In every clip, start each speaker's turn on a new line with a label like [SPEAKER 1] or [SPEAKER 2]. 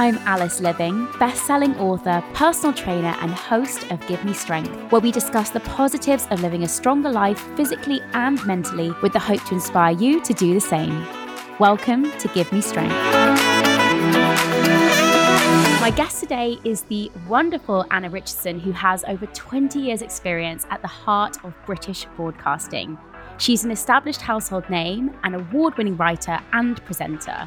[SPEAKER 1] I'm Alice Liveing, best-selling author, personal trainer, and host of Give Me Strength, where we discuss the positives of living a stronger life physically and mentally with the hope to inspire you to do the same. Welcome to Give Me Strength. My guest today is the wonderful Anna Richardson, who has over 20 years' experience at the heart of British broadcasting. She's an established household name, an award winning writer and presenter.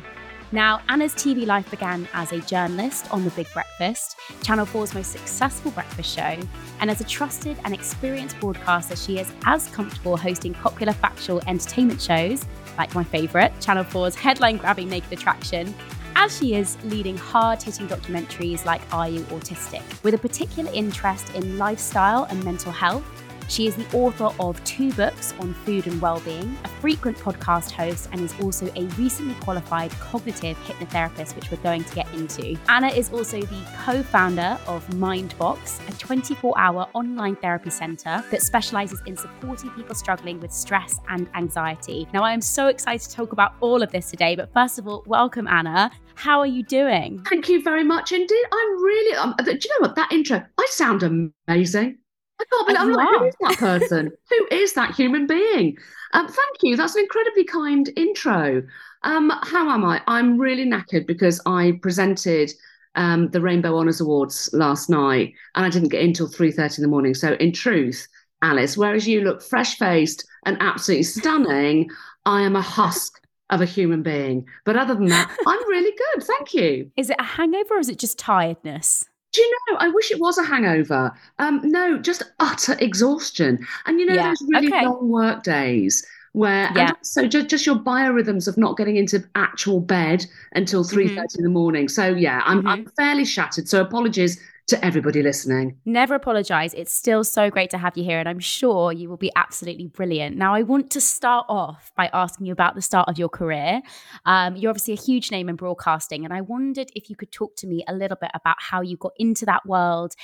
[SPEAKER 1] Now, Anna's TV life began as a journalist on The Big Breakfast, Channel 4's most successful breakfast show, and as a trusted and experienced broadcaster, she is as comfortable hosting popular factual entertainment shows, like my favourite, Channel 4's headline grabbing Naked Attraction, as she is leading hard hitting documentaries like Are You Autistic? With a particular interest in lifestyle and mental health, she is the author of two books on food and well-being, a frequent podcast host, and is also a recently qualified cognitive hypnotherapist, which we're going to get into. Anna is also the co-founder of Mindbox, a 24-hour online therapy center that specializes in supporting people struggling with stress and anxiety. Now, I am so excited to talk about all of this today, but first of all, welcome, Anna. How are you doing?
[SPEAKER 2] Thank you very much indeed. I'm really. Um, do you know what? That intro, I sound amazing. I can't believe. I'm like, who is that person? who is that human being? Um, thank you. That's an incredibly kind intro. Um, how am I? I'm really knackered because I presented um, the Rainbow Honours Awards last night, and I didn't get in till three thirty in the morning. So, in truth, Alice, whereas you look fresh faced and absolutely stunning, I am a husk of a human being. But other than that, I'm really good. Thank you.
[SPEAKER 1] Is it a hangover or is it just tiredness?
[SPEAKER 2] Do you know? I wish it was a hangover. Um, no, just utter exhaustion. And you know
[SPEAKER 1] Yeah,
[SPEAKER 2] those really
[SPEAKER 1] okay.
[SPEAKER 2] long work days where,
[SPEAKER 1] Yeah.
[SPEAKER 2] and so just just your biorhythms of not getting into actual bed until
[SPEAKER 1] Mm-hmm.
[SPEAKER 2] in the morning. So yeah, I'm I'm fairly shattered. So apologies to everybody listening.
[SPEAKER 1] Never apologize. It's still so great to have you here, and I'm sure you will be absolutely brilliant. Now, I want to start off by asking you about the start of your career. Um, you're obviously a huge name in broadcasting, and I wondered if you could talk to me a little bit about how you got into that world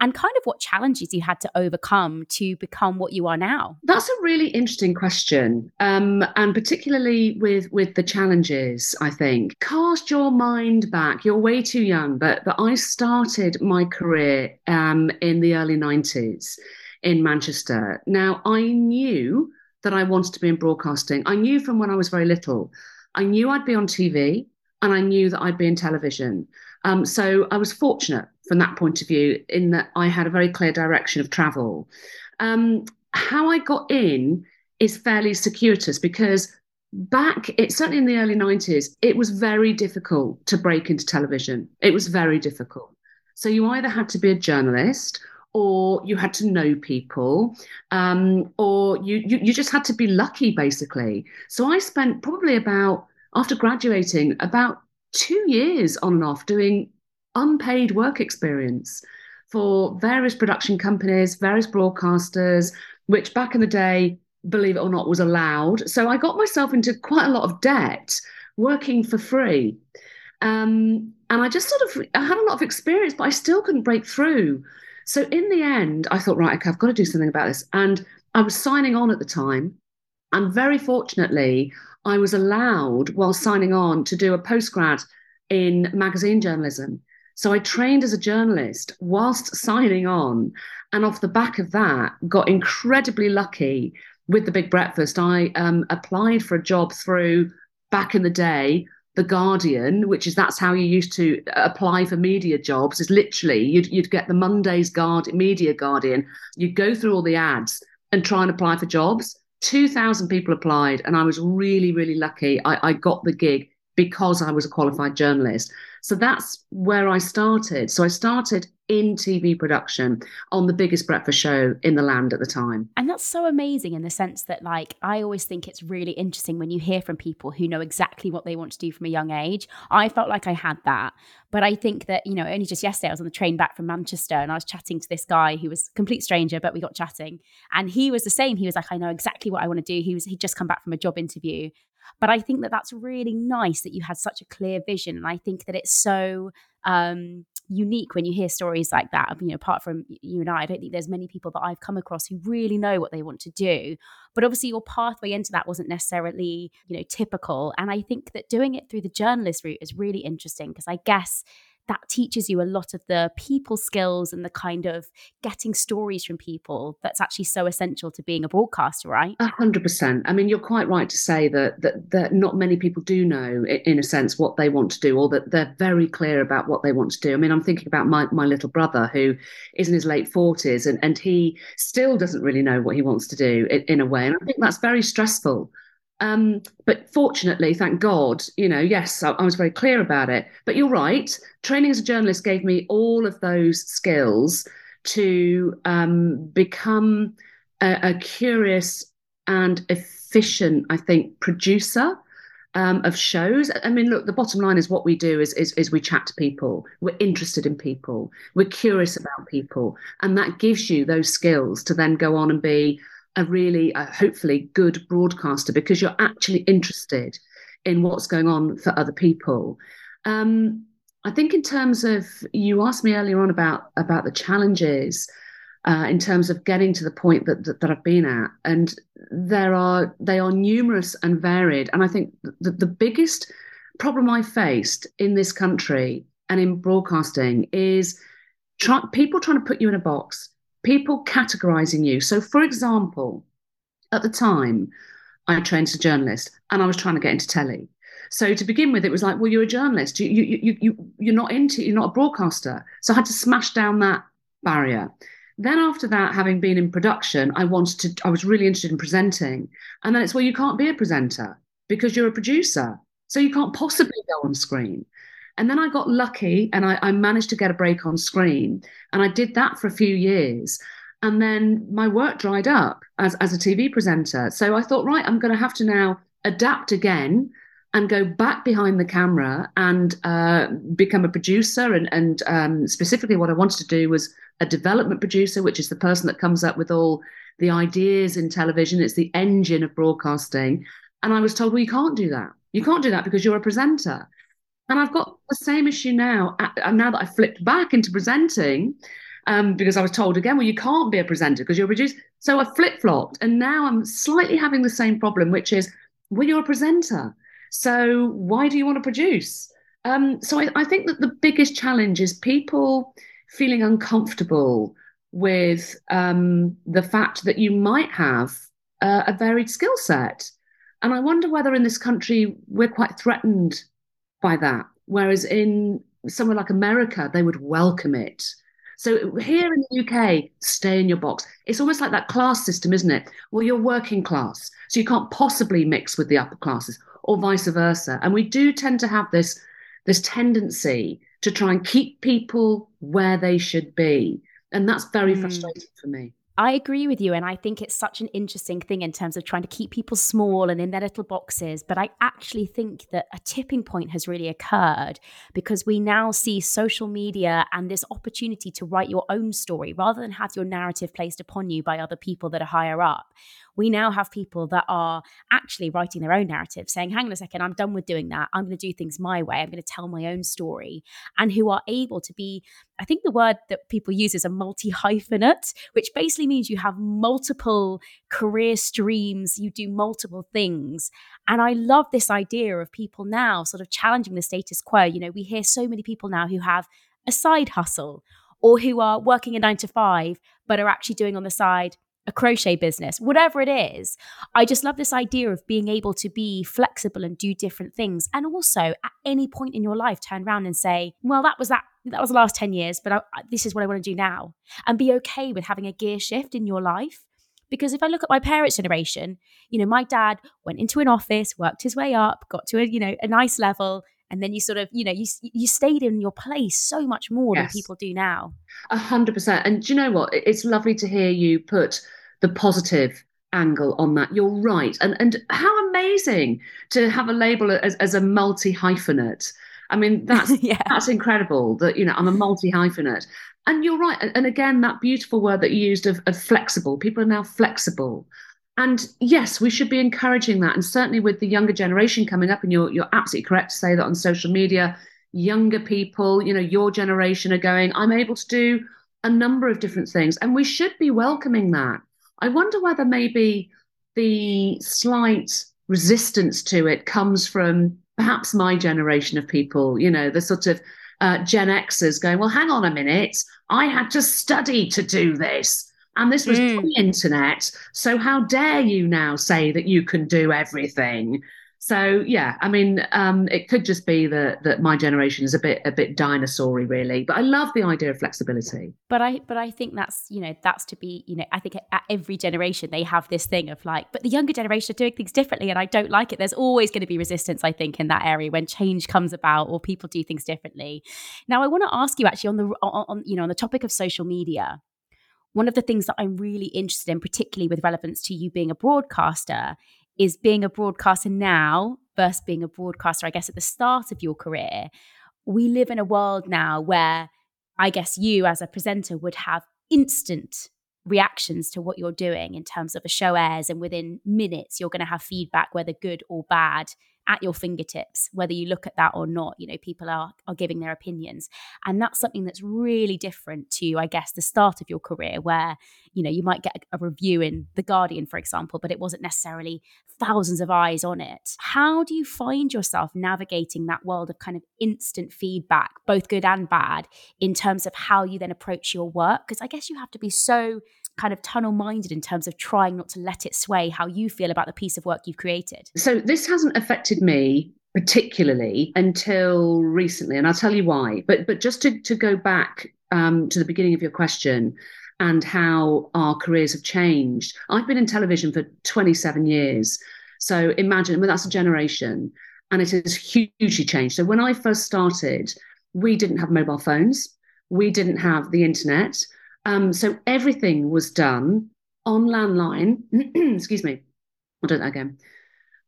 [SPEAKER 1] and kind of what challenges you had to overcome to become what you are now?
[SPEAKER 2] That's a really interesting question, um, and particularly with with the challenges. I think cast your mind back. You're way too young, but but I started my career um, in the early '90s in Manchester. Now I knew that I wanted to be in broadcasting. I knew from when I was very little. I knew I'd be on TV, and I knew that I'd be in television. Um, so I was fortunate from that point of view in that I had a very clear direction of travel. Um, how I got in is fairly circuitous because back it certainly in the early 90s it was very difficult to break into television. It was very difficult. So you either had to be a journalist or you had to know people um, or you, you you just had to be lucky basically. So i spent probably about after graduating about two years on and off doing unpaid work experience for various production companies, various broadcasters, which back in the day, believe it or not, was allowed. So I got myself into quite a lot of debt working for free. Um, and I just sort of I had a lot of experience, but I still couldn't break through. So in the end, I thought, right, okay, I've got to do something about this. And I was signing on at the time. And very fortunately, I was allowed, while signing on, to do a postgrad in magazine journalism. So I trained as a journalist whilst signing on. And off the back of that, got incredibly lucky with the Big Breakfast. I um, applied for a job through back in the day, The Guardian, which is that's how you used to apply for media jobs, is literally you'd, you'd get the Monday's Guard, Media Guardian. You'd go through all the ads and try and apply for jobs. 2,000 people applied, and I was really, really lucky. I, I got the gig because I was a qualified journalist. So that's where I started. So I started in TV production on the biggest breakfast show in the land at the time.
[SPEAKER 1] And that's so amazing in the sense that, like, I always think it's really interesting when you hear from people who know exactly what they want to do from a young age. I felt like I had that. But I think that, you know, only just yesterday I was on the train back from Manchester and I was chatting to this guy who was a complete stranger, but we got chatting. And he was the same. He was like, I know exactly what I want to do. He was he'd just come back from a job interview but I think that that's really nice that you had such a clear vision. And I think that it's so um, unique when you hear stories like that. You know, apart from you and I, I don't think there's many people that I've come across who really know what they want to do. But obviously, your pathway into that wasn't necessarily, you know, typical. And I think that doing it through the journalist route is really interesting because I guess that teaches you a lot of the people skills and the kind of getting stories from people that's actually so essential to being a broadcaster right?
[SPEAKER 2] A hundred percent. I mean you're quite right to say that, that that not many people do know in a sense what they want to do or that they're very clear about what they want to do. I mean i'm thinking about my, my little brother who is in his late 40s and, and he still doesn't really know what he wants to do in, in a way. And i think that's very stressful um, but fortunately, thank God, you know, yes, I, I, was very clear about it. But you're right. Training as a journalist gave me all of those skills to um, become a, a, curious and efficient, I think, producer um, of shows. I mean, look, the bottom line is what we do is, is, is we chat to people. We're interested in people. We're curious about people, and that gives you those skills to then go on and be a really, uh, hopefully, good broadcaster because you're actually interested in what's going on for other people. Um, I think in terms of you asked me earlier on about about the challenges uh, in terms of getting to the point that, that, that I've been at, and there are they are numerous and varied. And I think the, the biggest problem I faced in this country and in broadcasting is try, people trying to put you in a box people categorizing you. So, for example, at the time, I trained as a journalist and I was trying to get into telly. So to begin with, it was like, well, you're a journalist. You, you, you, you, you're not into, you're not a broadcaster. So I had to smash down that barrier. Then after that, having been in production, I wanted to, I was really interested in presenting. And then it's, well, you can't be a presenter because you're a producer. So you can't possibly go on screen. And then I got lucky and I, I, managed to get a break on screen. And I did that for a few years. And then my work dried up as, as a TV presenter. So I thought, right, I'm going to have to now adapt again and go back behind the camera and uh, become a producer. And, and um, specifically, what I wanted to do was a development producer, which is the person that comes up with all the ideas in television. It's the engine of broadcasting. And I was told, well, you can't do that. You can't do that because you're a presenter. And I've got the same issue now. Now that I've flipped back into presenting, um, because I was told again, well, you can't be a presenter because you're a. So I flip flopped, and now I'm slightly having the same problem, which is, well, you're a presenter, so why do you want to produce? Um, so I, I think that the biggest challenge is people feeling uncomfortable with um, the fact that you might have uh, a varied skill set. And I wonder whether in this country we're quite threatened by that, whereas in somewhere like America, they would welcome it. So here in the UK, stay in your box. It's almost like that class system, isn't it? Well, you're working class, so you can't possibly mix with the upper classes, or vice versa. And we do tend to have this this tendency to try and keep people where they should be. And that's very mm. frustrating for me.
[SPEAKER 1] I agree with you. And I think it's such an interesting thing in terms of trying to keep people small and in their little boxes. But I actually think that a tipping point has really occurred because we now see social media and this opportunity to write your own story rather than have your narrative placed upon you by other people that are higher up we now have people that are actually writing their own narrative, saying, hang on a second, I'm done with doing that. I'm going to do things my way. I'm going to tell my own story. And who are able to be, I think the word that people use is a multi hyphenate, which basically means you have multiple career streams, you do multiple things. And I love this idea of people now sort of challenging the status quo. You know, we hear so many people now who have a side hustle or who are working a nine to five, but are actually doing on the side a crochet business, whatever it is. I just love this idea of being able to be flexible and do different things. And also at any point in your life, turn around and say, well, that was that. That was the last 10 years, but I, this is what I want to do now. And be okay with having a gear shift in your life. Because if I look at my parents' generation, you know, my dad went into an office, worked his way up, got to a, you know, a nice level, and then you sort of you know you you stayed in your place so much more yes. than people do now.
[SPEAKER 2] A hundred percent. And do you know what? It's lovely to hear you put the positive angle on that. You're right. And and how amazing to have a label as, as a multi hyphenate i mean that's yeah. that's incredible that you know i'm a multi hyphenate and you're right. And again that beautiful word that you used of, of flexible. People are now flexible and yes, we should be encouraging that. And certainly with the younger generation coming up, and you're you're absolutely correct to say that on social media, younger people, you know, your generation are going, I'm able to do a number of different things. And we should be welcoming that. I wonder whether maybe the slight resistance to it comes from perhaps my generation of people, you know, the sort of uh, Gen Xers going, well, hang on a minute, I had to study to do this. And this was mm. pre-internet. So how dare you now say that you can do everything? So yeah, I mean, um, it could just be that that my generation is a bit a bit dinosaury, really. But I love the idea of flexibility.
[SPEAKER 1] But I but I think that's you know that's to be you know I think at every generation they have this thing of like, but the younger generation are doing things differently, and I don't like it. There's always going to be resistance, I think, in that area when change comes about or people do things differently. Now, I want to ask you actually on the on, on you know on the topic of social media one of the things that I'm really interested in, particularly with relevance to you being a broadcaster, is being a broadcaster now versus being a broadcaster, I guess, at the start of your career. We live in a world now where I guess you, as a presenter, would have instant reactions to what you're doing in terms of a show airs, and within minutes, you're going to have feedback, whether good or bad at your fingertips whether you look at that or not you know people are are giving their opinions. And that's something that's really different to i guess the start of your career where you know you might get a, a review in the guardian for example but it wasn't necessarily thousands of eyes on it. How do you find yourself navigating that world of kind of instant feedback both good and bad in terms of how you then approach your work? Because i guess you have to be so kind of tunnel minded in terms of trying not to let it sway how you feel about the piece of work you've created?
[SPEAKER 2] So, this hasn't affected me particularly until recently, and I'll tell you why. But but just to, to go back um, to the beginning of your question and how our careers have changed. I've been in television for 27 years. So imagine, well, that's a generation, and it has hugely changed. So when I first started, we didn't have mobile phones, we didn't have the internet, um, so everything was done on landline. Excuse me. I'll do that again.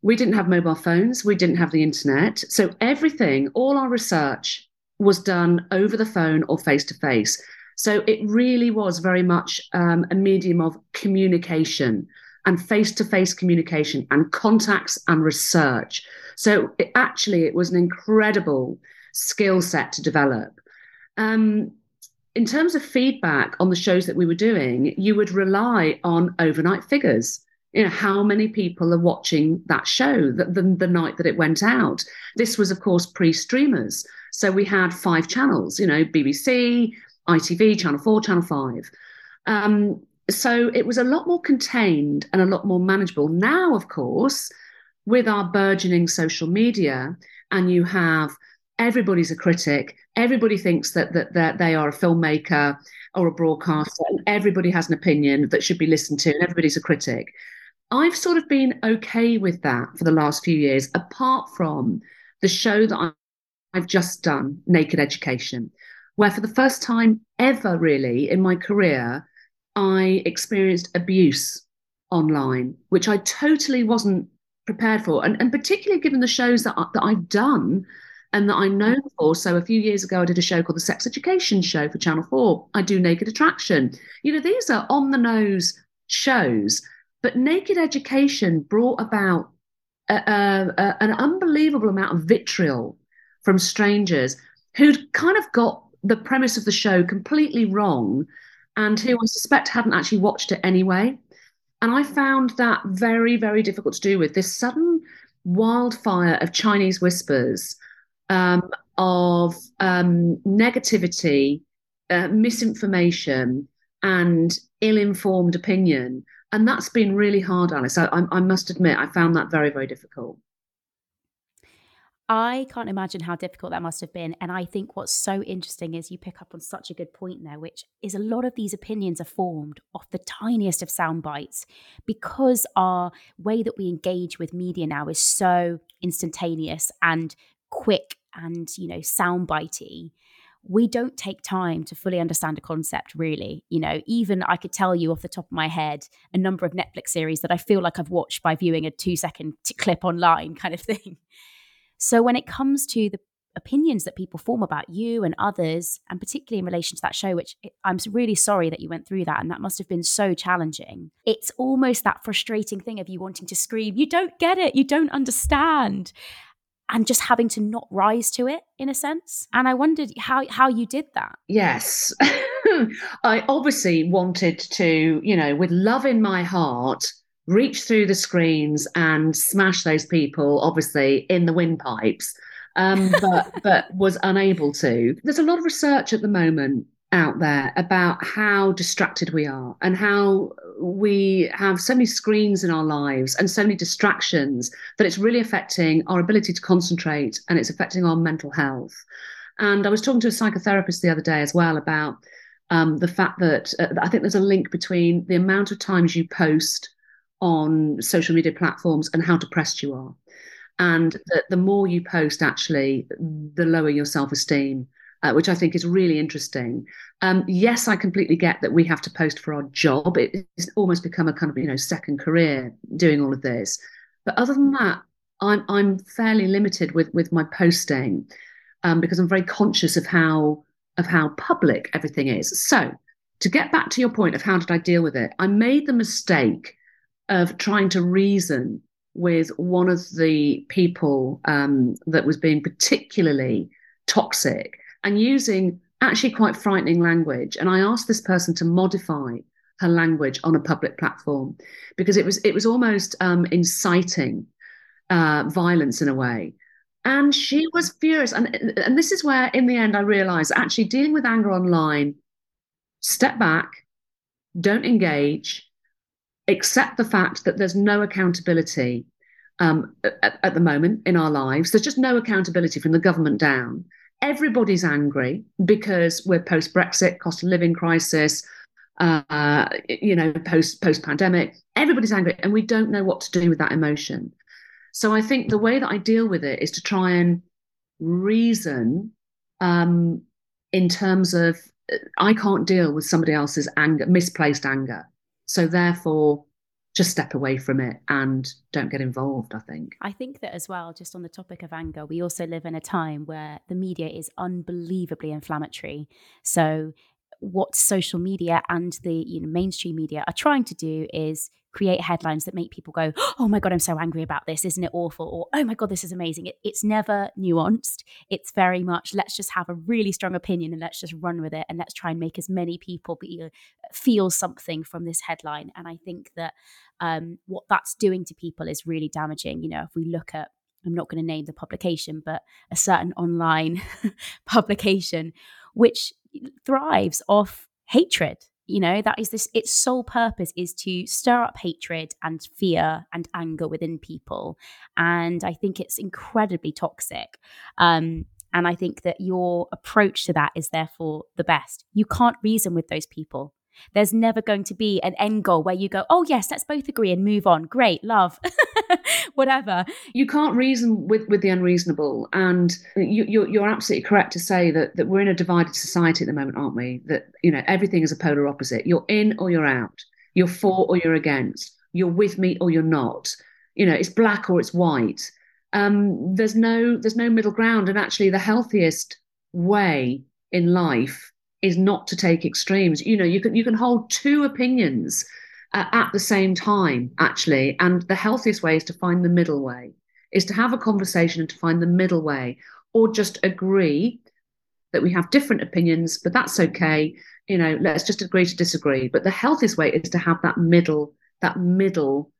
[SPEAKER 2] We didn't have mobile phones. We didn't have the internet. So everything, all our research was done over the phone or face to face. So it really was very much um, a medium of communication and face to face communication and contacts and research. So it, actually, it was an incredible skill set to develop. Um, in terms of feedback on the shows that we were doing, you would rely on overnight figures. You know, how many people are watching that show the, the, the night that it went out? This was, of course, pre streamers. So we had five channels, you know, BBC, ITV, Channel 4, Channel 5. Um, so it was a lot more contained and a lot more manageable. Now, of course, with our burgeoning social media, and you have everybody's a critic, everybody thinks that, that, that they are a filmmaker or a broadcaster, and everybody has an opinion that should be listened to, and everybody's a critic. I've sort of been okay with that for the last few years, apart from the show that I've just done, Naked Education, where for the first time ever, really, in my career, I experienced abuse online, which I totally wasn't prepared for. And, and particularly given the shows that, that I've done and that I'm known mm-hmm. for. So a few years ago, I did a show called the Sex Education Show for Channel 4. I do Naked Attraction. You know, these are on the nose shows, but Naked Education brought about a, a, a, an unbelievable amount of vitriol from strangers who'd kind of got the premise of the show completely wrong and who I suspect hadn't actually watched it anyway. And I found that very, very difficult to do with this sudden wildfire of Chinese whispers, um, of um, negativity, uh, misinformation, and ill informed opinion. And that's been really hard, Alice. I, I, I must admit, I found that very, very difficult.
[SPEAKER 1] I can't imagine how difficult that must have been. And I think what's so interesting is you pick up on such a good point there, which is a lot of these opinions are formed off the tiniest of sound bites because our way that we engage with media now is so instantaneous and quick and, you know, soundbitey. We don't take time to fully understand a concept, really. You know, even I could tell you off the top of my head a number of Netflix series that I feel like I've watched by viewing a two second t- clip online kind of thing. So when it comes to the opinions that people form about you and others, and particularly in relation to that show, which I'm really sorry that you went through that, and that must have been so challenging. It's almost that frustrating thing of you wanting to scream, You don't get it, you don't understand. And just having to not rise to it in a sense. And I wondered how, how you did that.
[SPEAKER 2] Yes. I obviously wanted to, you know, with love in my heart, reach through the screens and smash those people, obviously in the windpipes, um, but but was unable to. There's a lot of research at the moment out there about how distracted we are and how we have so many screens in our lives and so many distractions that it's really affecting our ability to concentrate and it's affecting our mental health. And I was talking to a psychotherapist the other day as well about um, the fact that uh, I think there's a link between the amount of times you post on social media platforms and how depressed you are. And that the more you post, actually, the lower your self esteem, uh, which I think is really interesting. Um, yes, I completely get that we have to post for our job. It, it's almost become a kind of you know second career doing all of this. But other than that, I'm I'm fairly limited with with my posting um, because I'm very conscious of how of how public everything is. So to get back to your point of how did I deal with it, I made the mistake of trying to reason with one of the people um, that was being particularly toxic and using actually quite frightening language. And I asked this person to modify her language on a public platform because it was it was almost um, inciting uh, violence in a way. And she was furious. And, and this is where, in the end, I realized actually dealing with anger online, step back, don't engage, accept the fact that there's no accountability um, at, at, the moment in our lives. There's just no accountability from the government down. Everybody's angry because we're post Brexit, cost of living crisis, uh, you know, post post pandemic. Everybody's angry, and we don't know what to do with that emotion. So I think the way that I deal with it is to try and reason um, in terms of I can't deal with somebody else's anger, misplaced anger. So therefore, just step away from it and don't get involved, I think.
[SPEAKER 1] I think that as well, just on the topic of anger, we also live in a time where the media is unbelievably inflammatory. So what social media and the you know mainstream media are trying to do is create headlines that make people go, "Oh my god, I'm so angry about this! Isn't it awful?" or "Oh my god, this is amazing." It, it's never nuanced. It's very much let's just have a really strong opinion and let's just run with it and let's try and make as many people be, uh, feel something from this headline. And I think that um, what that's doing to people is really damaging. You know, if we look at I'm not going to name the publication, but a certain online publication which thrives off hatred you know? That is this its sole purpose is to stir up hatred and fear and anger within people. And i think it's incredibly toxic. Um, and i think that your approach to that is therefore the best. You can't reason with those people there's never going to be an end goal where you go, oh, yes, let's both agree and move on. Great, love, whatever.
[SPEAKER 2] You can't reason with, with the unreasonable. And you, you're, you're absolutely correct to say that, that we're in a divided society at the moment, aren't we? That, you know, everything is a polar opposite. You're in or you're out. You're for or you're against. You're with me or you're not. You know, it's black or it's white. Um, there's no there's no middle ground. And actually, the healthiest way in life is not to take extremes. You know, you can you can hold two opinions uh, at the same time, actually, and the healthiest way is to find the middle way, is to have a conversation and to find the middle way, or just agree that we have different opinions, but that's okay. You know, let's just agree to disagree. But the healthiest way is to have that middle, that middle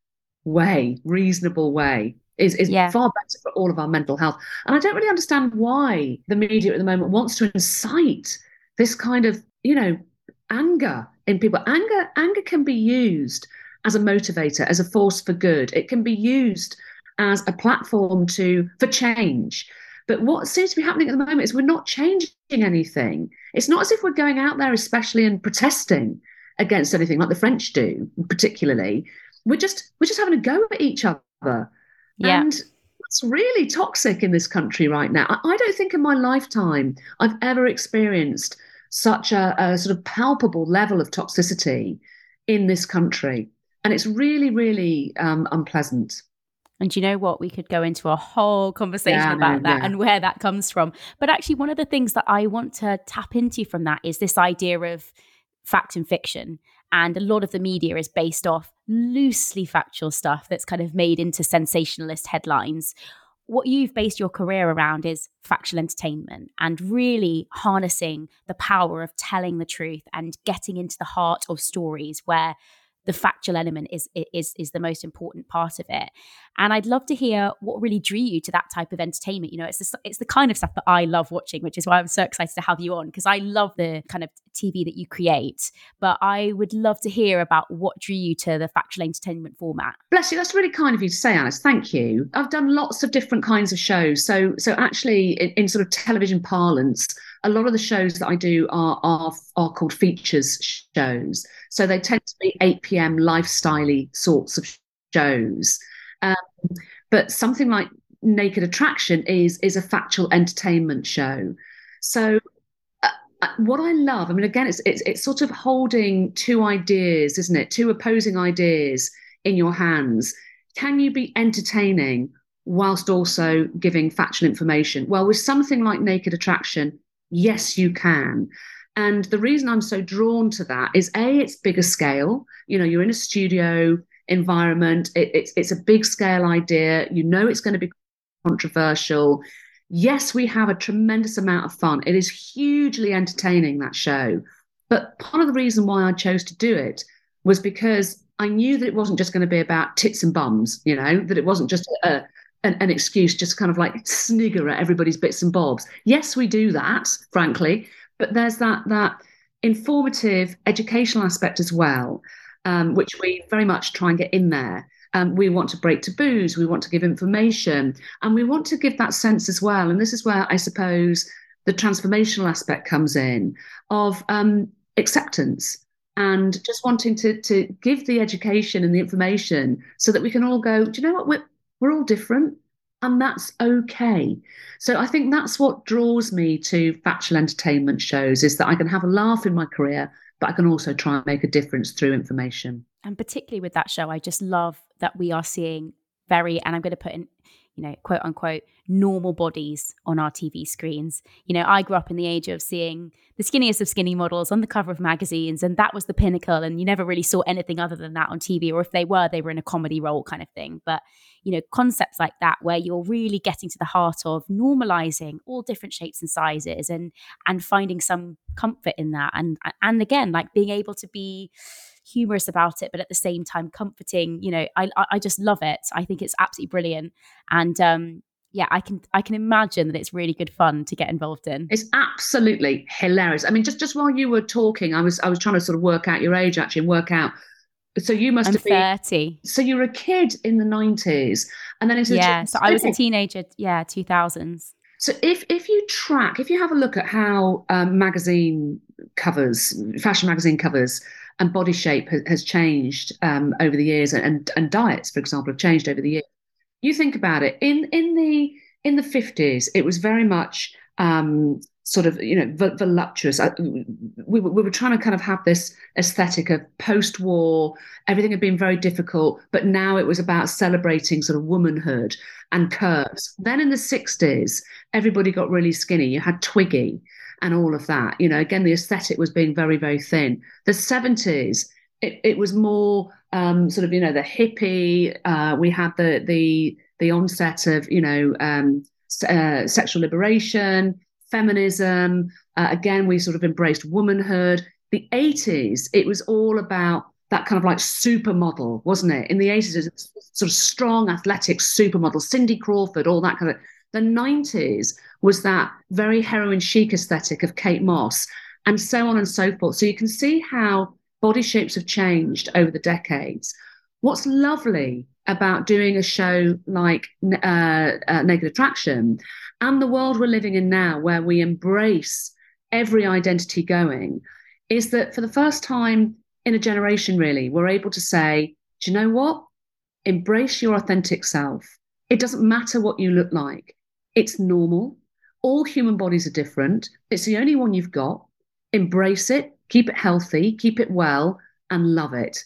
[SPEAKER 2] way, reasonable way. Is, is yeah. far better for all of our mental health. And I don't really understand why the media at the moment wants to incite this kind of, you know, anger in people. Anger, anger can be used as a motivator, as a force for good. It can be used as a platform to for change. But what seems to be happening at the moment is we're not changing anything. It's not as if we're going out there, especially and protesting against anything like the French do, particularly. We're just we're just having a go at each other.
[SPEAKER 1] Yeah.
[SPEAKER 2] And it's really toxic in this country right now. I, I don't think in my lifetime I've ever experienced such a, a sort of palpable level of toxicity in this country. And it's really, really um, unpleasant.
[SPEAKER 1] And you know what? We could go into a whole conversation yeah, about that yeah. and where that comes from. But actually, one of the things that I want to tap into from that is this idea of fact and fiction. And a lot of the media is based off loosely factual stuff that's kind of made into sensationalist headlines. What you've based your career around is factual entertainment and really harnessing the power of telling the truth and getting into the heart of stories where the factual element is is is the most important part of it. And I'd love to hear what really drew you to that type of entertainment. You know, it's the, it's the kind of stuff that I love watching, which is why I'm so excited to have you on because I love the kind of TV that you create. But I would love to hear about what drew you to the factual entertainment format.
[SPEAKER 2] Bless you. That's really kind of you to say, Alice. Thank you. I've done lots of different kinds of shows. So so actually, in, in sort of television parlance a lot of the shows that I do are are, are called features shows. So they tend to be 8 p.m. lifestyley sorts of shows. Um, but something like Naked Attraction is is a factual entertainment show. So uh, uh, what I love, I mean, again, it's, it's it's sort of holding two ideas, isn't it? Two opposing ideas in your hands. Can you be entertaining whilst also giving factual information? Well, with something like Naked Attraction, Yes, you can. And the reason I'm so drawn to that is A, it's bigger scale. You know, you're in a studio environment, it, it's, it's a big scale idea. You know, it's going to be controversial. Yes, we have a tremendous amount of fun. It is hugely entertaining, that show. But part of the reason why I chose to do it was because I knew that it wasn't just going to be about tits and bums, you know, that it wasn't just a, an, an excuse just kind of like snigger at everybody's bits and bobs. Yes, we do that, frankly, but there's that that informative educational aspect as well, um, which we very much try and get in there. Um, we want to break taboos, we want to give information, and we want to give that sense as well. And this is where I suppose the transformational aspect comes in of um, acceptance and just wanting to to give the education and the information so that we can all go. Do you know what? We're we're all different, and that's okay. So I think that's what draws me to factual entertainment shows is that I can have a laugh in my career, but I can also try and make a difference through information.
[SPEAKER 1] And particularly with that show, I just love that we are seeing very, and I'm going to put in you know, quote unquote, normal bodies on our TV screens. You know, I grew up in the age of seeing the skinniest of skinny models on the cover of magazines, and that was the pinnacle. And you never really saw anything other than that on TV, or if they were, they were in a comedy role kind of thing. But, you know, concepts like that, where you're really getting to the heart of normalizing all different shapes and sizes and and finding some comfort in that. And and again, like being able to be humorous about it, but at the same time comforting. You know, I I just love it. I think it's absolutely brilliant, and um, yeah, I can I can imagine that it's really good fun to get involved in.
[SPEAKER 2] It's absolutely hilarious. I mean, just just while you were talking, I was I was trying to sort of work out your age actually and work out. So you must
[SPEAKER 1] I'm
[SPEAKER 2] have been
[SPEAKER 1] 30.
[SPEAKER 2] So you were a kid in the nineties, and then
[SPEAKER 1] yeah.
[SPEAKER 2] The
[SPEAKER 1] so I was a teenager. Yeah, two thousands.
[SPEAKER 2] So if if you track, if you have a look at how um, magazine covers, fashion magazine covers and body shape has, has changed um, over the years, and, and, diets, for example, have changed over the years. You think about it in in the in the fifties, it was very much um, sort of you know voluptuous. We, we were trying to kind of have this aesthetic of post-war. Everything had been very difficult, but now it was about celebrating sort of womanhood and curves. Then in the sixties, everybody got really skinny. You had Twiggy and all of that. You know, again, the aesthetic was being very, very thin. The 70s, it, it was more um, sort of, you know, the hippie. Uh, we had the the the onset of, you know, um, uh, sexual liberation, feminism. Uh, again, we sort of embraced womanhood. The 80s, it was all about that kind of like supermodel, wasn't it? In the 80s, it was sort of strong, athletic supermodel, Cindy Crawford, all that kind of. The 90s was that very heroin chic aesthetic of Kate Moss, and so on and so forth. So you can see how body shapes have changed over the decades. What's lovely about doing a show like uh, uh, Naked Attraction and the world we're living in now, where we embrace every identity going, is that for the first time in a generation, really, we're able to say, do you know what? Embrace your authentic self. It doesn't matter what you look like, it's normal all human bodies are different. It's the only one you've got. Embrace it, keep it healthy, keep it well, and love it.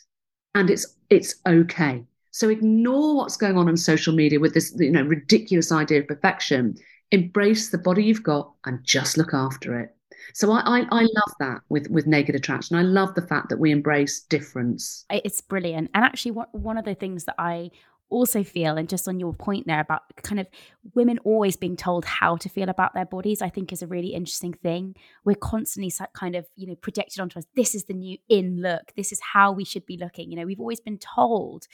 [SPEAKER 2] And it's it's okay. So ignore what's going on on social media with this, you know, ridiculous idea of perfection. Embrace the body you've got and just look after it. So I, I, I love that with with naked attraction. I love the fact that we embrace difference.
[SPEAKER 1] It's brilliant. And actually, what, one of the things that I also feel, and just on your point there about kind of women always being told how to feel about their bodies, I think is a really interesting thing. We're constantly kind of, you know, projected onto us this is the new in look, this is how we should be looking. You know, we've always been told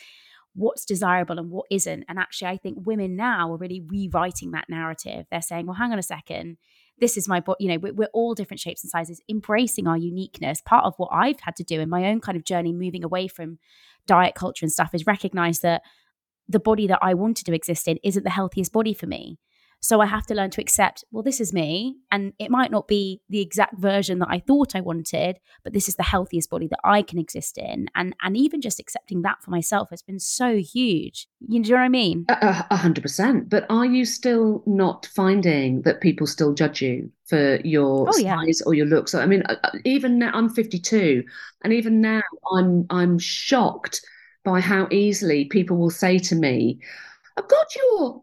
[SPEAKER 1] what's desirable and what isn't. And actually, I think women now are really rewriting that narrative. They're saying, well, hang on a second. This is my you know, we're all different shapes and sizes, embracing our uniqueness. Part of what I've had to do in my own kind of journey moving away from diet culture and stuff is recognize that the body that I wanted to exist in isn't the healthiest body for me. So I have to learn to accept, well, this is me. And it might not be the exact version that I thought I wanted, but this is the healthiest body that I can exist in. And and even just accepting that for myself has been so huge. You know what I mean?
[SPEAKER 2] A hundred percent. But are you still not finding that people still judge you for your oh, yeah. size or your looks? I mean, uh, uh, even now I'm 52, and even now I'm I'm shocked by how easily people will say to me, oh God, you're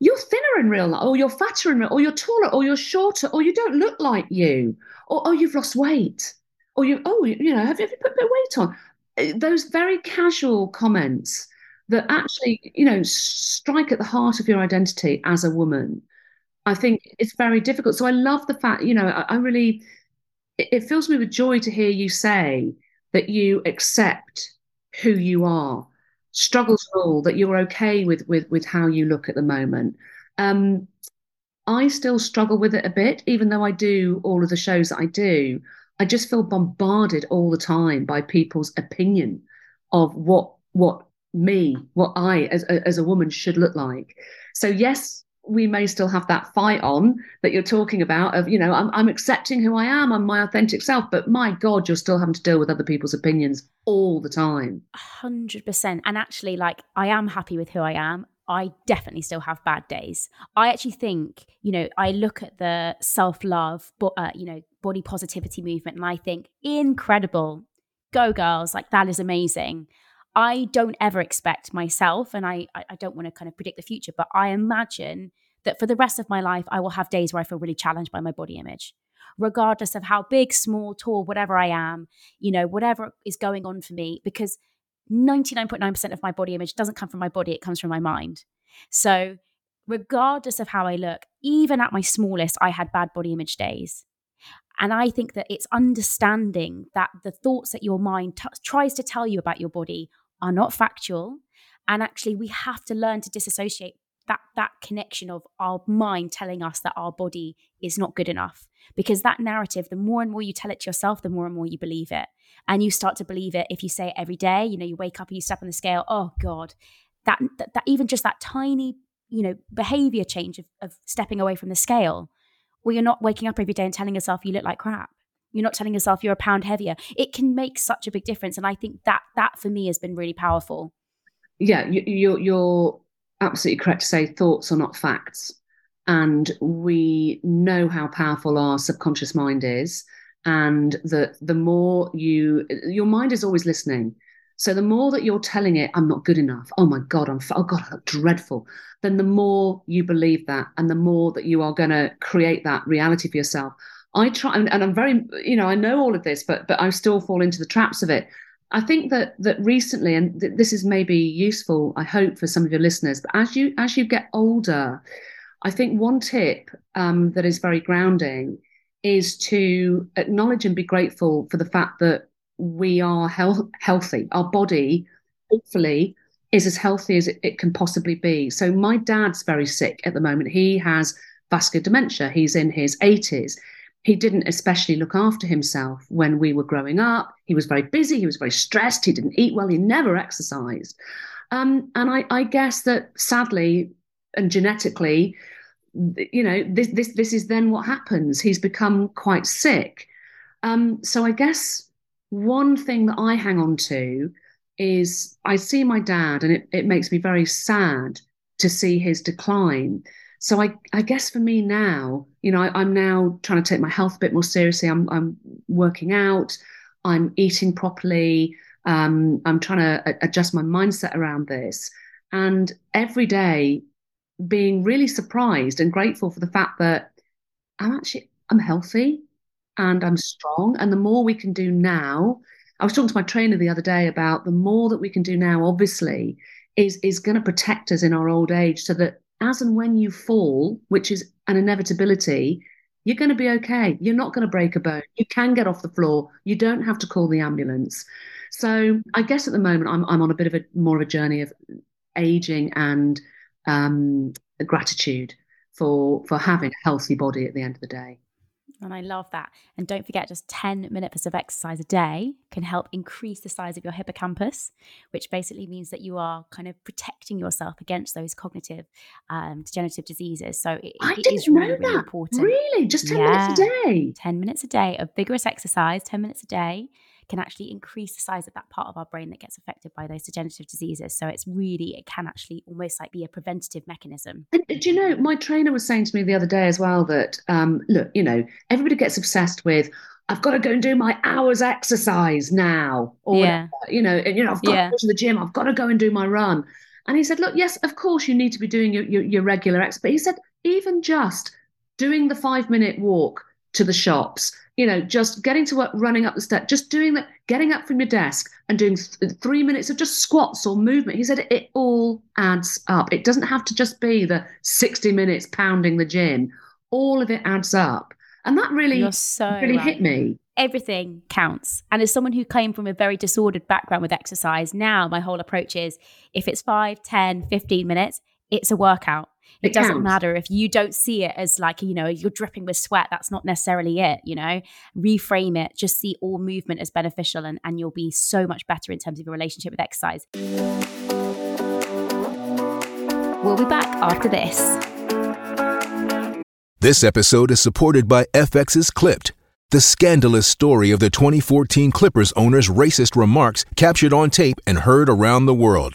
[SPEAKER 2] you're thinner in real life, or you're fatter in real, or you're taller, or you're shorter, or you don't look like you, or oh, you've lost weight, or you oh, you know, have you, have you put a bit of weight on? Uh, those very casual comments that actually, you know, strike at the heart of your identity as a woman. I think it's very difficult. So I love the fact, you know, I, I really, it, it fills me with joy to hear you say that you accept who you are. Struggles all that you're okay with with with how you look at the moment. Um, I still struggle with it a bit, even though I do all of the shows that I do. I just feel bombarded all the time by people's opinion of what what me, what I as as a woman should look like. So yes, we may still have that fight on that you're talking about of you know I'm, I'm accepting who i am i'm my authentic self but my god you're still having to deal with other people's opinions all the time.
[SPEAKER 1] 100% and actually like i am happy with who i am. I definitely still have bad days. I actually think, you know, I look at the self love, but uh, you know, body positivity movement, and I think incredible, go girls, like that is amazing. I don't ever expect myself, and I, I don't want to kind of predict the future, but I imagine that for the rest of my life, I will have days where I feel really challenged by my body image, regardless of how big, small, tall, whatever I am, you know, whatever is going on for me, because 99.9% of my body image doesn't come from my body, it comes from my mind. So, regardless of how I look, even at my smallest, I had bad body image days. And I think that it's understanding that the thoughts that your mind t- tries to tell you about your body are not factual. And actually, we have to learn to disassociate that that connection of our mind telling us that our body is not good enough because that narrative the more and more you tell it to yourself the more and more you believe it and you start to believe it if you say it every day you know you wake up and you step on the scale oh god that that, that even just that tiny you know behavior change of, of stepping away from the scale well you're not waking up every day and telling yourself you look like crap you're not telling yourself you're a pound heavier it can make such a big difference and i think that that for me has been really powerful
[SPEAKER 2] yeah you, you're you're absolutely correct to say thoughts are not facts and we know how powerful our subconscious mind is and that the more you your mind is always listening so the more that you're telling it, I'm not good enough. Oh my God, I'm, oh God, I look dreadful. Then the more you believe that and the more that you are going to create that reality for yourself. I try, and, and I'm very, you know, I know all of this, but, but I still fall into the traps of it. I think that that recently, and th- this is maybe useful, I hope for some of your listeners. But as you as you get older, I think one tip um, that is very grounding is to acknowledge and be grateful for the fact that we are health, healthy. Our body, hopefully, is as healthy as it, it, can possibly be. So my dad's very sick at the moment. He has vascular dementia. He's in his 80s. He didn't especially look after himself when we were growing up. He was very busy. He was very stressed. He didn't eat well. He never exercised. Um, and I, I guess that sadly and genetically, you know, this this this is then what happens. He's become quite sick. Um, so I guess one thing that I hang on to is I see my dad, and it, it makes me very sad to see his decline. So I, I guess for me now, you know, I, am now trying to take my health a bit more seriously. I'm, I'm working out, I'm eating properly, um, I'm trying to adjust my mindset around this, and every day being really surprised and grateful for the fact that I'm actually I'm healthy and I'm strong. And the more we can do now, I was talking to my trainer the other day about the more that we can do now, obviously, is, is going to protect us in our old age so that as and when you fall, which is an inevitability, you're going to be okay. You're not going to break a bone. You can get off the floor. You don't have to call the ambulance. So I guess at the moment I'm I'm on a bit of a more of a journey of aging and um, gratitude for for having a healthy body at the end of the day.
[SPEAKER 1] And I love that. And don't forget, just 10 minutes of exercise a day can help increase the size of your hippocampus, which basically means that you are kind of protecting yourself against those cognitive um, degenerative diseases. So it,
[SPEAKER 2] I
[SPEAKER 1] it
[SPEAKER 2] didn't
[SPEAKER 1] is really,
[SPEAKER 2] know that.
[SPEAKER 1] really important.
[SPEAKER 2] Really? Just 10 yeah. minutes a day?
[SPEAKER 1] 10 minutes a day of vigorous exercise, 10 minutes a day can actually increase the size of that part of our brain that gets affected by those degenerative diseases. So it's really, it can actually almost like be a preventative mechanism.
[SPEAKER 2] And do you know, my trainer was saying to me the other day as well that, um, look, you know, everybody gets obsessed with, I've got to go and do my hours exercise now, or
[SPEAKER 1] yeah.
[SPEAKER 2] you know, and, you know, I've got yeah. to go to the gym, I've got to go and do my run. And he said, look, yes, of course you need to be doing your, your, your regular exercise. But he said, even just doing the five minute walk to the shops, you know, just getting to work, running up the steps, just doing that, getting up from your desk and doing th- three minutes of just squats or movement. He said it all adds up. It doesn't have to just be the 60 minutes pounding the gym. All of it adds up. And that really, so really right. hit me.
[SPEAKER 1] Everything counts. And as someone who came from a very disordered background with exercise, now my whole approach is if it's 5, 10, 15 minutes, it's a workout it, it doesn't counts. matter if you don't see it as like you know you're dripping with sweat that's not necessarily it you know? Reframe it just see all movement as beneficial and, and you'll be so much better in terms of your relationship with exercise. We'll be back after this.
[SPEAKER 3] This episode is supported by fx's clipped the scandalous story of the 2014 clippers owner's racist remarks captured on tape and heard around the world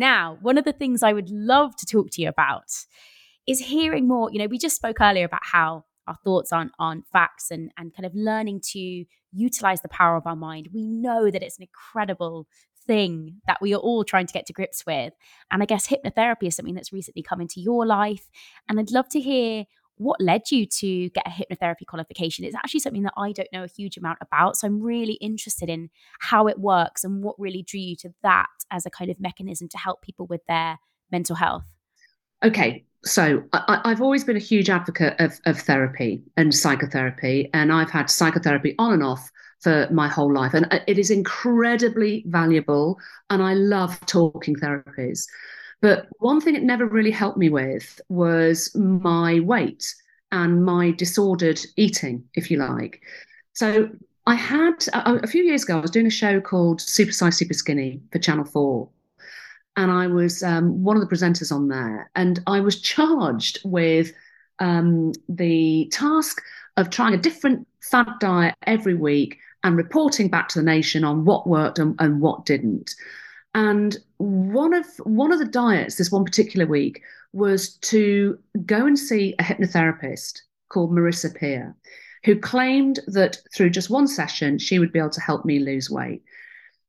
[SPEAKER 1] Now, one of the things I would love to talk to you about is hearing more. You know, we just spoke earlier about how our thoughts on on facts and and kind of learning to utilize the power of our mind. We know that it's an incredible thing that we are all trying to get to grips with. And I guess hypnotherapy is something that's recently come into your life. And I'd love to hear what led you to get a hypnotherapy qualification. It's actually something that I don't know a huge amount about. So I'm really interested in how it works and what really drew you to that as a kind of mechanism to help people with their mental health.
[SPEAKER 2] Okay, so I, have always been a huge advocate of, of therapy and psychotherapy, and I've had psychotherapy on and off for my whole life, and uh, it is incredibly valuable. And I love talking therapies. But one thing it never really helped me with was my weight and my disordered eating, if you like. So I had a, a few years ago, I was doing a show called Super Size Super Skinny for Channel 4 and I was um, one of the presenters on there, and I was charged with um, the task of trying a different fad diet every week and reporting back to the nation on what worked and, and what didn't. And one of one of the diets this one particular week was to go and see a hypnotherapist called Marissa Peer, who claimed that through just one session she would be able to help me lose weight.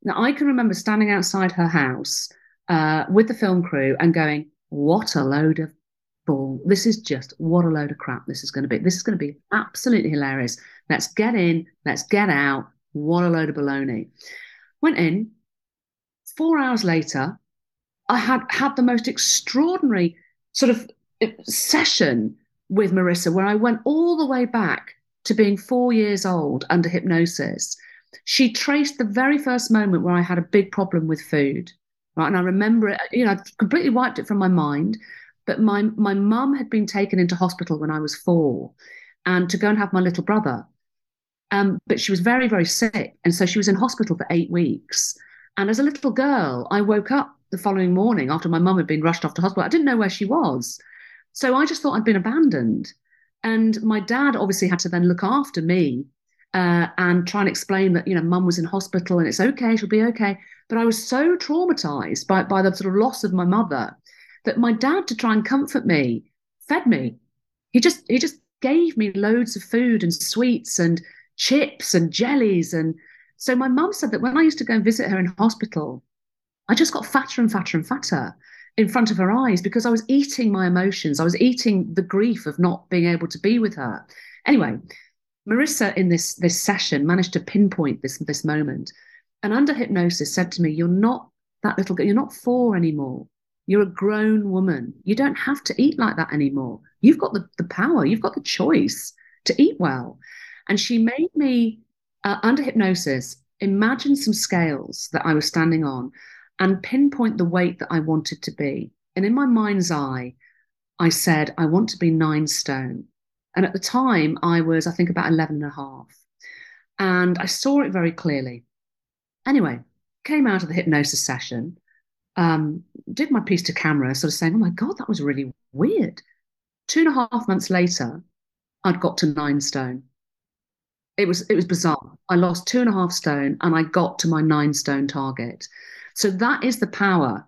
[SPEAKER 2] Now I can remember standing outside her house uh, with the film crew and going, "What a load of bull! This is just what a load of crap this is going to be. This is going to be absolutely hilarious. Let's get in, let's get out. What a load of baloney." Went in four hours later, I had had the most extraordinary sort of uh, session with Marissa where I went all the way back to being four years old under hypnosis. She traced the very first moment where I had a big problem with food. Right. And I remember it, you know, I completely wiped it from my mind. But my my mum had been taken into hospital when I was four and to go and have my little brother. Um, but she was very, very sick. And so she was in hospital for eight weeks. And as a little girl, I woke up the following morning after my mum had been rushed off to hospital. I didn't know where she was. So I just thought I'd been abandoned. And my dad obviously had to then look after me uh, and try and explain that, you know, mum was in hospital and it's okay, she'll be okay. But I was so traumatized by, by the sort of loss of my mother that my dad, to try and comfort me, fed me. He just he just gave me loads of food and sweets and chips and jellies and so my mum said that when I used to go and visit her in hospital, I just got fatter and fatter and fatter in front of her eyes because I was eating my emotions. I was eating the grief of not being able to be with her. Anyway, Marissa in this this session managed to pinpoint this this moment, and under hypnosis said to me, "You're not that little girl. You're not four anymore. You're a grown woman. You don't have to eat like that anymore. You've got the, the power. You've got the choice to eat well." And she made me uh, under hypnosis, imagine some scales that I was standing on and pinpoint the weight that I wanted to be. And in my mind's eye, I said, I want to be nine stone. And at the time, I was, I think, about 11 and a half. And I saw it very clearly. Anyway, came out of the hypnosis session, um, did my piece to camera, sort of saying, Oh my God, that was really weird. Two and a half months later, I'd got to nine stone it was it was bizarre. I lost two and a half stone and I got to my nine stone target. So that is the power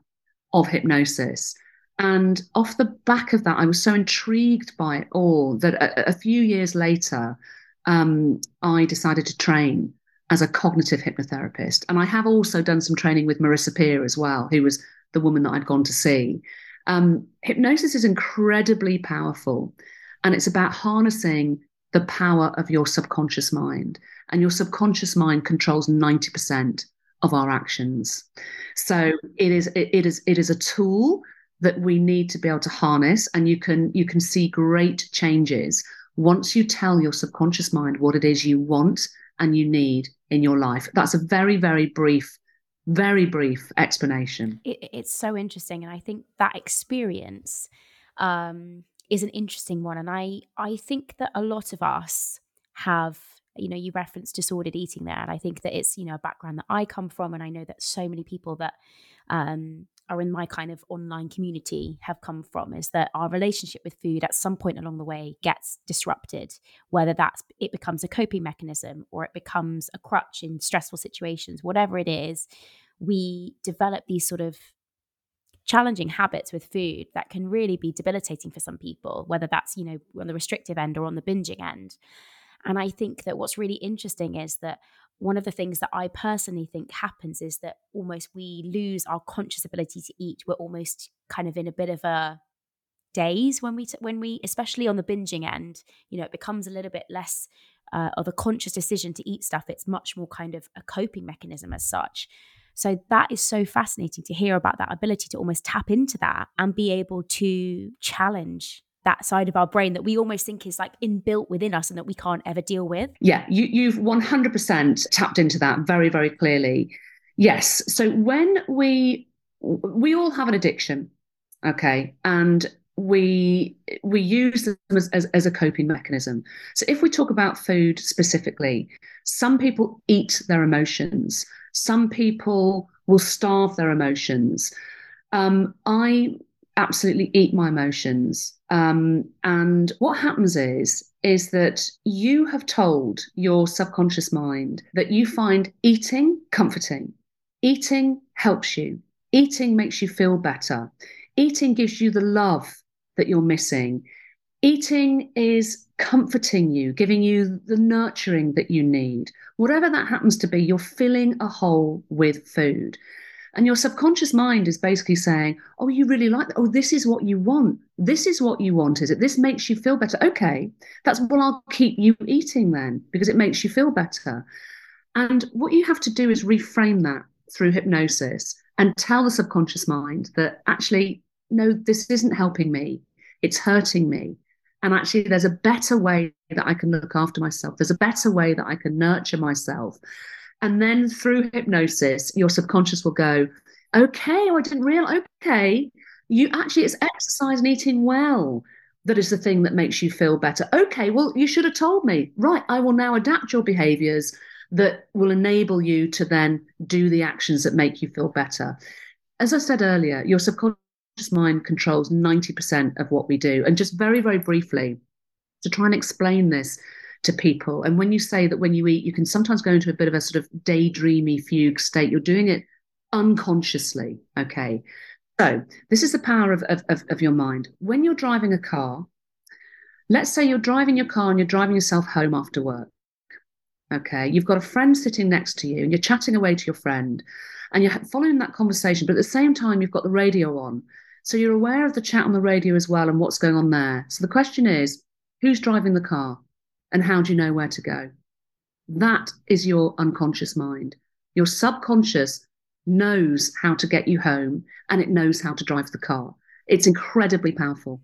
[SPEAKER 2] of hypnosis. And off the back of that, I was so intrigued by it all that a, a few years later, um, I decided to train as a cognitive hypnotherapist. And I have also done some training with Marissa Peer as well, who was the woman that I'd gone to see. Um, hypnosis is incredibly powerful, and it's about harnessing the power of your subconscious mind. And your subconscious mind controls 90% of our actions. So it is it, is it is a tool that we need to be able to harness and you can you can see great changes once you tell your subconscious mind what it is you want and you need in your life. That's a very very brief very brief explanation.
[SPEAKER 1] It, it's so interesting and I think that experience um is an interesting one and i i think that a lot of us have you know you referenced disordered eating there and i think that it's you know a background that i come from and i know that so many people that um, are in my kind of online community have come from is that our relationship with food at some point along the way gets disrupted whether that's it becomes a coping mechanism or it becomes a crutch in stressful situations whatever it is we develop these sort of challenging habits with food that can really be debilitating for some people whether that's you know on the restrictive end or on the binging end and I think that what's really interesting is that one of the things that I personally think happens is that almost we lose our conscious ability to eat. We're almost kind of in a bit of a daze when we, when we, especially on the binging end, you know, it becomes a little bit less uh, of a conscious decision to eat stuff. It's much more kind of a coping mechanism as such. So that is so fascinating to hear about that ability to almost tap into that and be able to challenge that side of our brain that we almost think is like inbuilt within us and that we can't ever deal with.
[SPEAKER 2] Yeah, you, you've 100% tapped into that very, very clearly. Yes. So when we we all have an addiction, okay, and we we use them as, as, as, a coping mechanism. So if we talk about food specifically, some people eat their emotions. Some people will starve their emotions. Um, I absolutely eat my emotions. Um, and what happens is, is that you have told your subconscious mind that you find eating comforting. Eating helps you. Eating makes you feel better. Eating gives you the love that you're missing. Eating is comforting you, giving you the nurturing that you need. Whatever that happens to be, you're filling a hole with food. And your subconscious mind is basically saying, Oh, you really like that. Oh, this is what you want. This is what you want, is it? This makes you feel better. Okay, that's well, I'll keep you eating then because it makes you feel better. And what you have to do is reframe that through hypnosis and tell the subconscious mind that actually, no, this isn't helping me. It's hurting me. And actually, there's a better way that I can look after myself. There's a better way that I can nurture myself. And then through hypnosis, your subconscious will go, okay, oh, I didn't realize, okay, you actually, it's exercise and eating well that is the thing that makes you feel better. Okay, well, you should have told me. Right, I will now adapt your behaviors that will enable you to then do the actions that make you feel better. As I said earlier, your subconscious mind controls 90% of what we do. And just very, very briefly, to try and explain this to people. And when you say that when you eat, you can sometimes go into a bit of a sort of daydreamy fugue state, you're doing it unconsciously. Okay. So this is the power of, of, of, of your mind. When you're driving a car, let's say you're driving your car and you're driving yourself home after work. Okay. You've got a friend sitting next to you and you're chatting away to your friend and you're following that conversation, but at the same time, you've got the radio on. So you're aware of the chat on the radio as well and what's going on there. So the question is, who's driving the car? And how do you know where to go? That is your unconscious mind. Your subconscious knows how to get you home and it knows how to drive the car. It's incredibly powerful.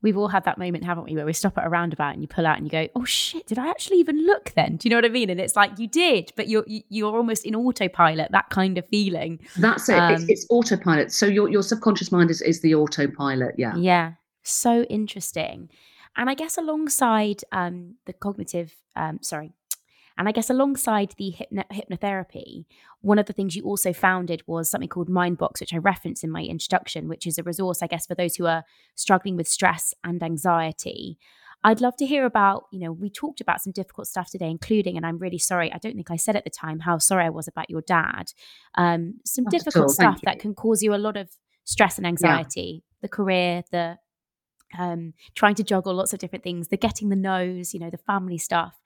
[SPEAKER 1] We've all had that moment, haven't we, where we stop at a roundabout and you pull out and you go, "Oh shit, did I actually even look then?" Do you know what I mean? And it's like you did, but you're you're almost in autopilot. That kind of feeling.
[SPEAKER 2] That's it. Um, it's, it's autopilot. So your your subconscious mind is is the autopilot. Yeah.
[SPEAKER 1] Yeah. So interesting. And I guess alongside um, the cognitive, um, sorry, and I guess alongside the hypno- hypnotherapy, one of the things you also founded was something called Mindbox, which I referenced in my introduction, which is a resource, I guess, for those who are struggling with stress and anxiety. I'd love to hear about, you know, we talked about some difficult stuff today, including, and I'm really sorry, I don't think I said at the time how sorry I was about your dad. Um, some Not difficult stuff that can cause you a lot of stress and anxiety, yeah. the career, the um, trying to juggle lots of different things, the getting the nose, you know, the family stuff.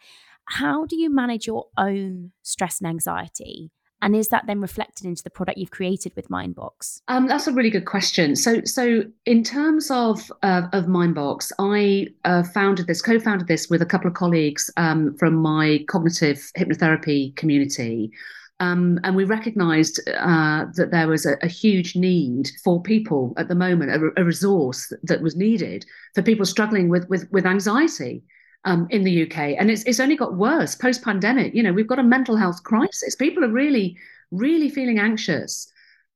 [SPEAKER 1] How do you manage your own stress and anxiety? And is that then reflected into the product you've created with Mindbox?
[SPEAKER 2] Um, that's a really good question. So, so in terms of uh, of Mindbox, I uh, founded this, co-founded this with a couple of colleagues um, from my cognitive hypnotherapy community. Um, and we recognised uh, that there was a, a, huge need for people at the moment, a, a, resource that was needed for people struggling with with, with anxiety um, in the UK. And it's it's only got worse post pandemic. You know, we've got a mental health crisis. People are really really feeling anxious.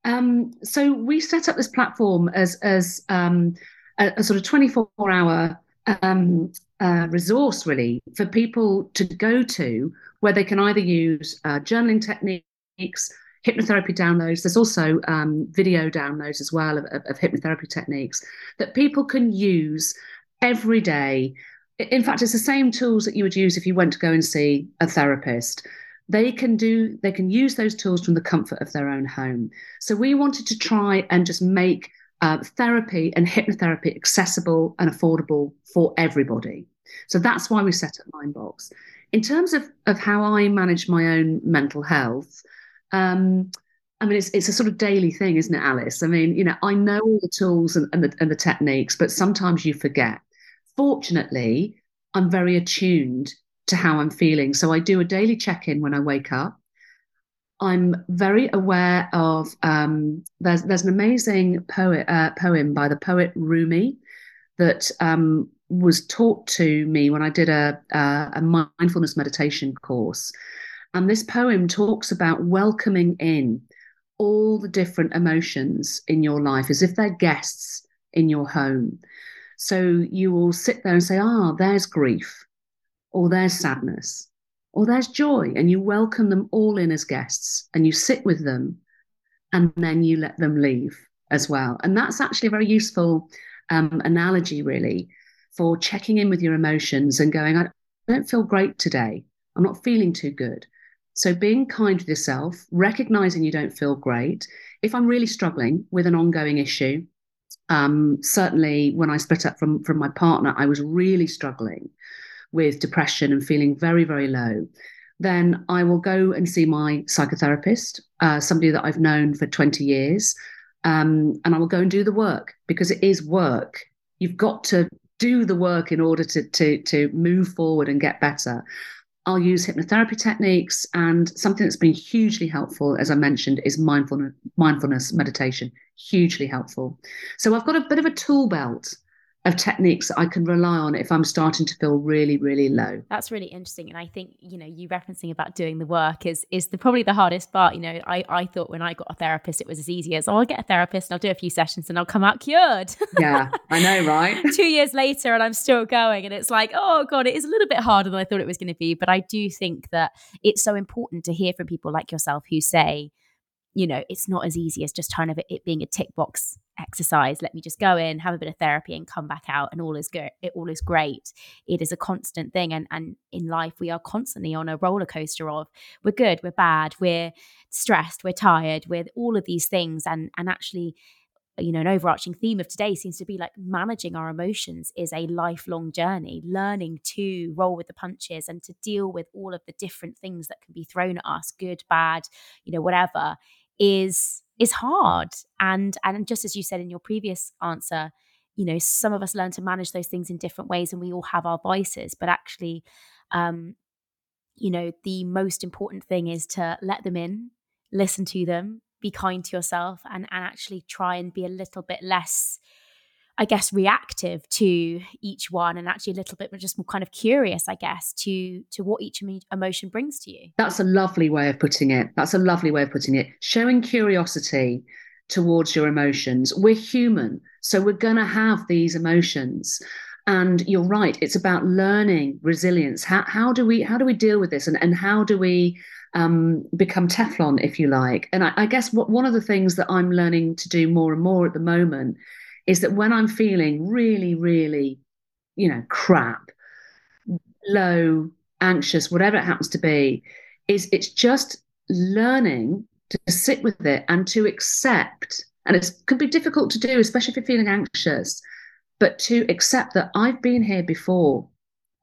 [SPEAKER 2] Um, so we set up this platform as as um, a, a, sort of twenty four hour um, uh, resource really for people to go to where they can either use uh, journaling techniques, hypnotherapy downloads. There's also um, video downloads as well of, of, of hypnotherapy techniques that people can use every day. In fact, it's the same tools that you would use if you went to go and see a therapist they can do they can use those tools from the comfort of their own home so we wanted to try and just make uh, therapy and hypnotherapy accessible and affordable for everybody so that's why we set up mindbox in terms of of how i manage my own mental health um, I mean, it's it's a sort of daily thing, isn't it, Alice? I mean, you know, I know all the tools and, and, the, and the techniques, but sometimes you forget. Fortunately, I'm very attuned to how I'm feeling. So I do a daily check in when I wake up. I'm very aware of um, there's there's an amazing poet uh, poem by the poet Rumi that um, was taught to me when I did a, a, a mindfulness meditation course, and this poem talks about welcoming in all the different emotions in your life as if they're guests in your home. So you will sit there and say, "Ah, there's grief." or there's sadness, or there's joy, and you welcome them all in as guests and you sit with them and then you let them leave as well. And that's actually a very useful um, analogy, really, for checking in with your emotions and going, I don't feel great today. I'm not feeling too good. So being kind with yourself, recognizing you don't feel great. If I'm really struggling with an ongoing issue, um, certainly when I split up from from my partner, I was really struggling with depression and feeling very, very low, then I will go and see my psychotherapist, uh, somebody that I've known for 20 years, um, and I will go and do the work because it is work. You've got to do the work in order to, to, to move forward and get better. I'll use hypnotherapy techniques, and something that's been hugely helpful, as I mentioned, is mindfulness, mindfulness meditation. Hugely helpful. So I've got a bit of a tool belt of techniques I can rely on if I'm starting to feel really, really low.
[SPEAKER 1] That's really interesting. And I think, you know, you referencing about doing the work is is the probably the hardest part. You know, I, I thought when I got a therapist, it was as easy as, oh, I'll get a therapist and I'll do a few sessions and I'll come out cured.
[SPEAKER 2] Yeah, I know, right?
[SPEAKER 1] Two years later and I'm still going. And it's like, oh God, it is a little bit harder than I thought it was going to be. But I do think that it's so important to hear from people like yourself who say, you know, it's not as easy as just kind of it being a tick box exercise. Let me just go in, have a bit of therapy, and come back out, and all is good. It all is great. It is a constant thing, and and in life we are constantly on a roller coaster of we're good, we're bad, we're stressed, we're tired, with all of these things, and and actually you know, an overarching theme of today seems to be like managing our emotions is a lifelong journey, learning to roll with the punches and to deal with all of the different things that can be thrown at us, good, bad, you know, whatever, is is hard. And and just as you said in your previous answer, you know, some of us learn to manage those things in different ways and we all have our vices, but actually um you know, the most important thing is to let them in, listen to them, be kind to yourself and, and actually try and be a little bit less I guess reactive to each one and actually a little bit just more kind of curious I guess to to what each emotion brings to you.
[SPEAKER 2] That's a lovely way of putting it. That's a lovely way of putting it. Showing curiosity towards your emotions. We're human, so we're going to have these emotions. And you're right, it's about learning resilience. How how do we how do we deal with this and and how do we um, become Teflon, if you like. And I, I guess what, one of the things that I'm learning to do more and more at the moment is that when I'm feeling really, really, you know, crap, low, anxious, whatever it happens to be, is it's just learning to sit with it and to accept. And it can be difficult to do, especially if you're feeling anxious, but to accept that I've been here before.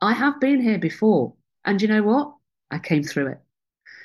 [SPEAKER 2] I have been here before. And you know what? I came through it.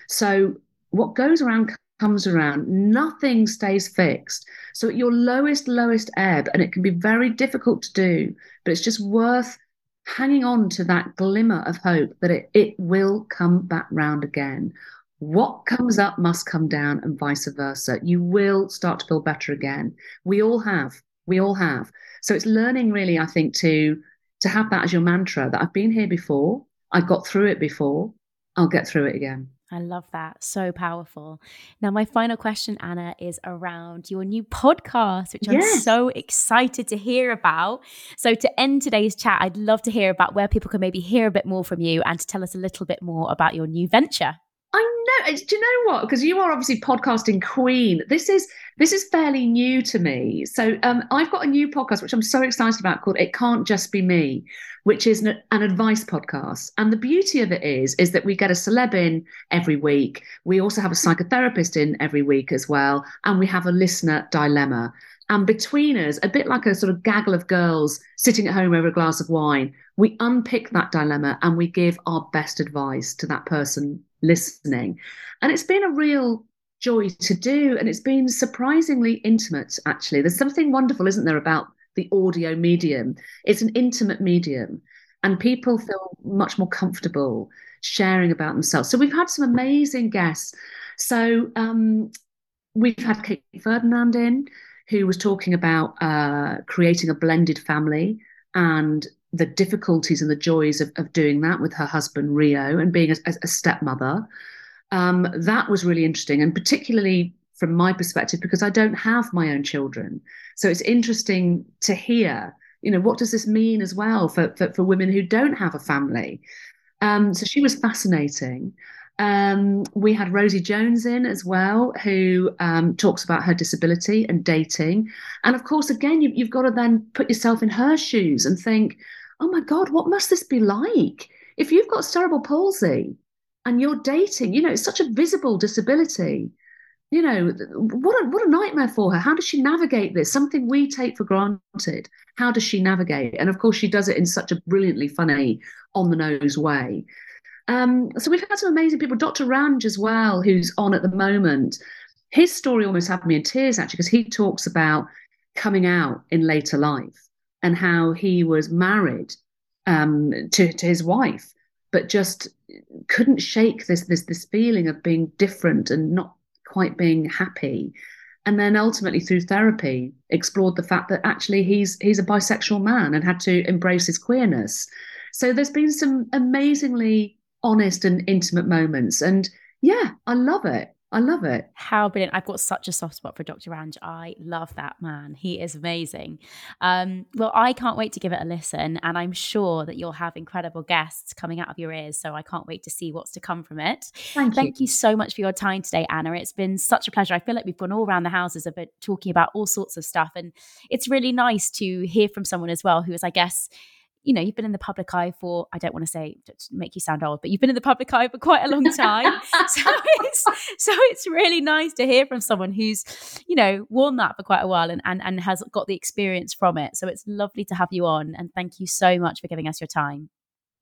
[SPEAKER 2] So what goes around comes around. Nothing stays fixed. So at your lowest, lowest ebb, and it can be very difficult to do, but it's just worth hanging on to that glimmer of hope that it, it will come back round again. What comes up must come down, and vice versa. You will start to feel better again. We all have. We all have. So it's learning really, I think, to to have that as your mantra that I've been here before, I got through it before, I'll get through it again.
[SPEAKER 1] I love that. So powerful. Now, my final question, Anna, is around your new podcast, which I'm so excited to hear about. So, to end today's chat, I'd love to hear about where people can maybe hear a bit more from you and to tell us a little bit more about your new venture.
[SPEAKER 2] I know. Do you know what? Because you are obviously podcasting queen. This is this is fairly new to me. So um, I've got a new podcast which I'm so excited about called "It Can't Just Be Me," which is an, advice podcast. And the beauty of it is is that we get a celeb in every week. We also have a psychotherapist in every week as well, and we have a listener dilemma. And between us, a bit like a sort of gaggle of girls sitting at home over a glass of wine, we unpick that dilemma and we give our best advice to that person listening. And it's been a real joy to do. And it's been surprisingly intimate, actually. There's something wonderful, isn't there, about the audio medium? It's an intimate medium, and people feel much more comfortable sharing about themselves. So we've had some amazing guests. So um, we've had Kate Ferdinand in, who was talking about uh, creating a blended family and the difficulties and the joys of, of doing that with her husband Rio and being a, a stepmother. Um, that was really interesting, and particularly from my perspective because I don't have my own children. So it's interesting to hear, you know, what does this mean as well for for, for women who don't have a family. Um, so she was fascinating. Um, we had Rosie Jones in as well, who um, talks about her disability and dating. And of course, again, you, you've got to then put yourself in her shoes and think, oh my God, what must this be like? If you've got cerebral palsy and you're dating, you know, it's such a visible disability. You know, what a, what a nightmare for her. How does she navigate this? Something we take for granted. How does she navigate? And of course, she does it in such a brilliantly funny, on the nose way. Um, so we've had some amazing people. Dr. Ranj as well, who's on at the moment. His story almost had me in tears actually, because he talks about coming out in later life and how he was married um, to, to his wife, but just couldn't shake this this this feeling of being different and not quite being happy. And then ultimately through therapy explored the fact that actually he's he's a bisexual man and had to embrace his queerness. So there's been some amazingly honest and intimate moments. And yeah, I love it. I love it.
[SPEAKER 1] How brilliant. I've got such a soft spot for Dr. Ranj. I love that man. He is amazing. Um, well, I can't wait to give it a listen. And I'm sure that you'll have incredible guests coming out of your ears. So I can't wait to see what's to come from it.
[SPEAKER 2] Thank,
[SPEAKER 1] Thank you. you so much for your time today, Anna. It's been such a pleasure. I feel like we've gone all around the houses of it, talking about all sorts of stuff. And it's really nice to hear from someone as well who is, I guess, you know, you've been in the public eye for, I don't want to say, to make you sound old, but you've been in the public eye for quite a long time. so, it's, so it's really nice to hear from someone who's, you know, worn that for quite a while and, and, and has got the experience from it. So it's lovely to have you on. And thank you so much for giving us your time.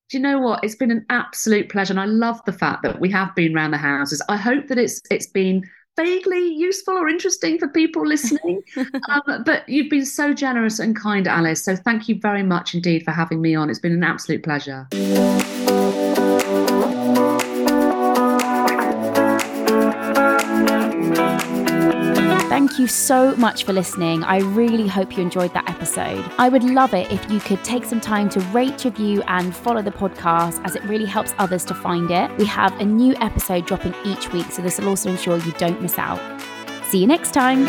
[SPEAKER 2] Do you know what? It's been an absolute pleasure. And I love the fact that we have been around the houses. I hope that it's it's been vaguely useful or interesting for people listening. um, but you've been so generous and kind, Alice. So thank you very much indeed for having me on. It's been an absolute pleasure.
[SPEAKER 1] Thank you so much for listening. I really hope you enjoyed that episode. I would love it if you could take some time to rate, review, and follow the podcast as it really helps others to find it. We have a new episode dropping each week, so this will also ensure you don't miss out. See you next time.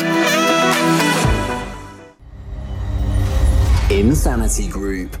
[SPEAKER 4] Insanity Group.